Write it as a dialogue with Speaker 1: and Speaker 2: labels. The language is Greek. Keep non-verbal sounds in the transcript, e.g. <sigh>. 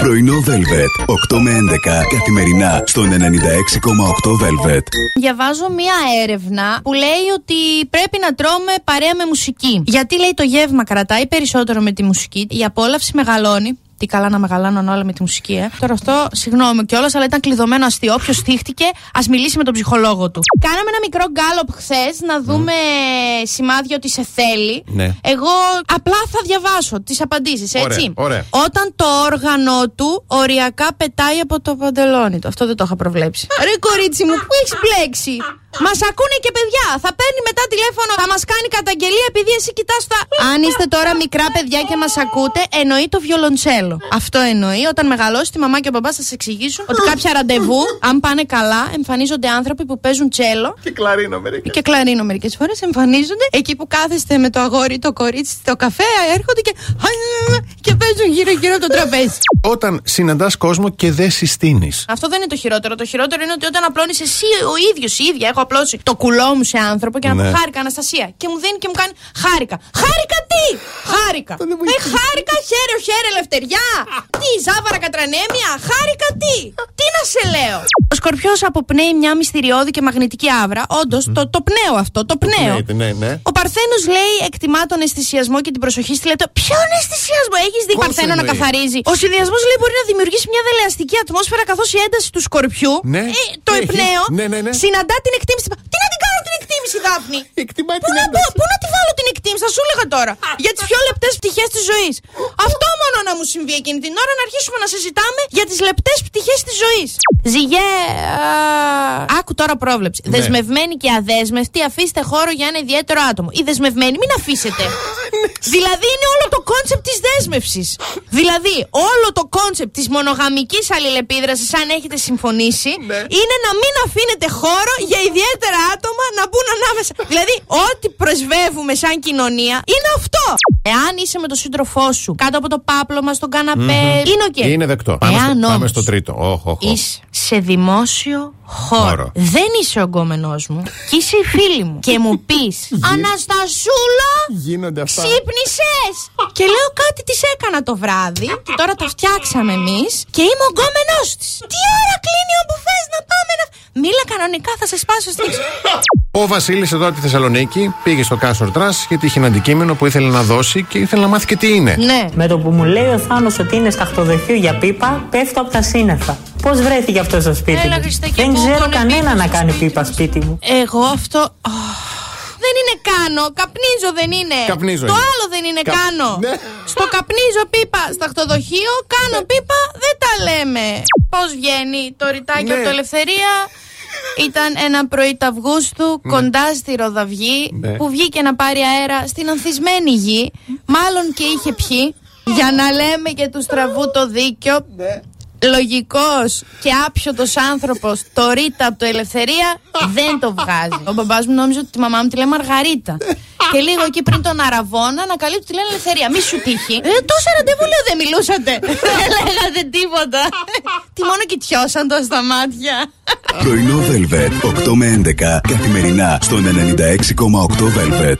Speaker 1: Πρωινό Velvet. 8 με 11 καθημερινά στον 96,8 Velvet.
Speaker 2: Διαβάζω μία έρευνα που λέει ότι πρέπει να τρώμε παρέα με μουσική. Γιατί λέει το γεύμα κρατάει περισσότερο με τη μουσική, η απόλαυση μεγαλώνει. Τι καλά να μεγαλώνουν όλα με τη μουσική, ε. Τώρα αυτό, συγγνώμη κιόλας, αλλά ήταν κλειδωμένο αστείο. Όποιος θύχτηκε, ας μιλήσει με τον ψυχολόγο του. Κάναμε ένα μικρό γκάλωπ χθες να δούμε σημάδια ότι σε θέλει.
Speaker 3: Ναι.
Speaker 2: Εγώ απλά θα διαβάσω τις απαντήσεις, έτσι.
Speaker 3: Ωραία, ωραία.
Speaker 2: Όταν το όργανο του οριακά πετάει από το παντελόνι του. Αυτό δεν το είχα προβλέψει. Ρε κορίτσι μου, πού έχεις μπλέξει; Μας ακούνε και παιδιά. Θα παίρνει μετά τηλέφωνο, θα μας κάνει καταγγελία επειδή εσύ κοιτάς τα. Αν είστε τώρα μικρά παιδιά και μας ακούτε, εννοεί το βιολοντσέλο. Αυτό εννοεί. Όταν μεγαλώσει, τη μαμά και ο μπαμπά θα σα εξηγήσουν ότι κάποια ραντεβού, αν πάνε καλά, εμφανίζονται άνθρωποι που παίζουν τσέλο
Speaker 3: Και κλαρίνο μερικά.
Speaker 2: και κλαρίνο μερικές φορές εμφανίζονται. Εκεί που κάθεστε με το αγόρι, το κορίτσι, το καφέ, έρχονται και. και παίζουν γύρω-γύρω από το τραπέζι.
Speaker 3: Όταν συναντάς κόσμο και δεν συστήνεις.
Speaker 2: Αυτό δεν είναι το χειρότερο. Το χειρότερο είναι ότι όταν απλώνεις εσύ ο ίδιος η ίδια. Έχω απλώσει το κουλό μου σε άνθρωπο και να
Speaker 3: Ναι.
Speaker 2: πω χάρηκα Αναστασία. Και μου δίνει και μου κάνει χάρηκα. Χάρηκα τι! Χάρηκα.
Speaker 3: δεν
Speaker 2: Ε, χάρηκα χαίρε, χαίρε, ελευθεριά. τι, ζάβαρα κατρανέμια. Χάρηκα τι! Τι να σε λέω; Ο σκορπιός αποπνέει μια μυστηριώδη και μαγνητική άβρα. Όντως, το, το πνέο αυτό, το πνέο.
Speaker 3: Ναι, ναι, ναι.
Speaker 2: Ο Παρθένος λέει εκτιμά τον αισθησιασμό και την προσοχή στη λέτε. Ποιον αισθησιασμό έχεις δει
Speaker 3: Πώς
Speaker 2: Παρθένο να
Speaker 3: εννοείς;
Speaker 2: καθαρίζει; Ο συνδυασμός λέει μπορεί να δημιουργήσει μια δελεαστική ατμόσφαιρα καθώς η ένταση του σκορπιού,
Speaker 3: Ναι.
Speaker 2: ε, το
Speaker 3: Έχει.
Speaker 2: εμπνέο,
Speaker 3: Ναι, ναι, ναι.
Speaker 2: συναντά την εκτίμηση. Τι να την κάνω την εκτίμηση, Δάφνη;
Speaker 3: Εκτιμάει
Speaker 2: Πού να, πω, πού να τη βάλω την εκτίμηση, θα σου έλεγα τώρα. Για τις <laughs> πιο λεπτές πτυχές της ζωής. Αυτό μόνο να μου συμβεί εκείνη την ώρα να αρχίσουμε να συζητάμε για τις λεπτές πτυχές της ζωής. Ζυγέ. α, Άκου τώρα πρόβλεψη.
Speaker 3: Ναι.
Speaker 2: Δεσμευμένη και αδέσμευτη, αφήστε χώρο για ένα ιδιαίτερο άτομο. Η δεσμευμένη, μην αφήσετε. <laughs> δηλαδή είναι όλο το concept της δέσμευσης. Δηλαδή όλο το concept της μονογαμικής αλληλεπίδρασης, αν έχετε συμφωνήσει,
Speaker 3: Ναι.
Speaker 2: είναι να μην αφήνετε χώρο για ιδιαίτερα άτομα να μπουν ανάμεσα. δηλαδή, ό,τι πρεσβεύουμε σαν κοινωνία είναι αυτό. Εάν είσαι με τον σύντροφό σου κάτω από το πάπλωμα στον καναπέ, είναι οκ.
Speaker 3: Είναι δεκτό. Πάμε,
Speaker 2: Εάν
Speaker 3: στο, πάμε
Speaker 2: όμως
Speaker 3: στο τρίτο. Όχ, όχ, όχ.
Speaker 2: Είσαι σε δημόσιο χώρο.
Speaker 3: Χώρο.
Speaker 2: Δεν είσαι ο γκόμενό μου και είσαι η φίλη μου. και μου πεις <laughs> Αναστασούλα,
Speaker 3: Γίνονται αυτά.
Speaker 2: ξύπνησες! και λέω κάτι της έκανα το βράδυ και τώρα το φτιάξαμε εμείς και είμαι ο γκόμενός της. Τι ώρα κλείνει ο μπουφές να πάμε να. Μίλα κανονικά, θα σε σπάσω στη.
Speaker 3: Ο Βασίλης εδώ από τη Θεσσαλονίκη πήγε στο Κάσορ Τρας γιατί είχε ένα αντικείμενο που ήθελε να δώσει και ήθελε να μάθει και τι είναι.
Speaker 2: ναι.
Speaker 4: Με το που μου λέει ο Θάνος ότι είναι σταχτοδοχείο για πίπα, πέφτω από τα σύννεφα. Πώς βρέθηκε αυτός στο σπίτι
Speaker 2: Έλα,
Speaker 4: μου;
Speaker 2: Χριστέ, και
Speaker 4: Δεν
Speaker 2: εγώ
Speaker 4: ξέρω
Speaker 2: έχω
Speaker 4: κανένα
Speaker 2: πίπα
Speaker 4: να
Speaker 2: στο
Speaker 4: κάνει
Speaker 2: σπίτι
Speaker 4: πίπα
Speaker 2: μου.
Speaker 4: σπίτι μου.
Speaker 2: Εγώ αυτό. Αχ, Δεν είναι κάνω. Καπνίζω δεν είναι.
Speaker 3: Καπνίζω
Speaker 2: Το
Speaker 3: είναι.
Speaker 2: άλλο δεν είναι
Speaker 3: Κα-
Speaker 2: κάνω.
Speaker 3: Ναι.
Speaker 2: Στο καπνίζω πίπα. Σταχτοδοχείο κάνω πίπα. Δεν τα λέμε. Πώς βγαίνει το ρητάκι
Speaker 3: Ναι.
Speaker 2: από το Ελευθερία; Ήταν ένα πρωί του Αυγούστου κοντά στη Ροδαυγή
Speaker 3: Ναι.
Speaker 2: που βγήκε να πάρει αέρα στην ανθισμένη γη. Μάλλον και είχε πιει. Για να λέμε και του στραβού το δίκιο. Λογικός και άπιωτος άνθρωπος το ρίτα από το ελευθερία <laughs> δεν το βγάζει. Ο μπαμπάς μου νόμιζε ότι τη μαμά μου τη λέει Μαργαρίτα. Και λίγο εκεί πριν τον Αραβόνα ανακαλύπτει ότι τη λένε ελευθερία. Μη σου τύχει. Ε, τόσα ραντεβού λέω δεν μιλούσατε. δεν <laughs> λέγατε τίποτα. Τι μόνο κοιτιώσαν το στα μάτια.
Speaker 1: Πρωινό Velvet. 8 με 11 καθημερινά στον 96,8 Velvet.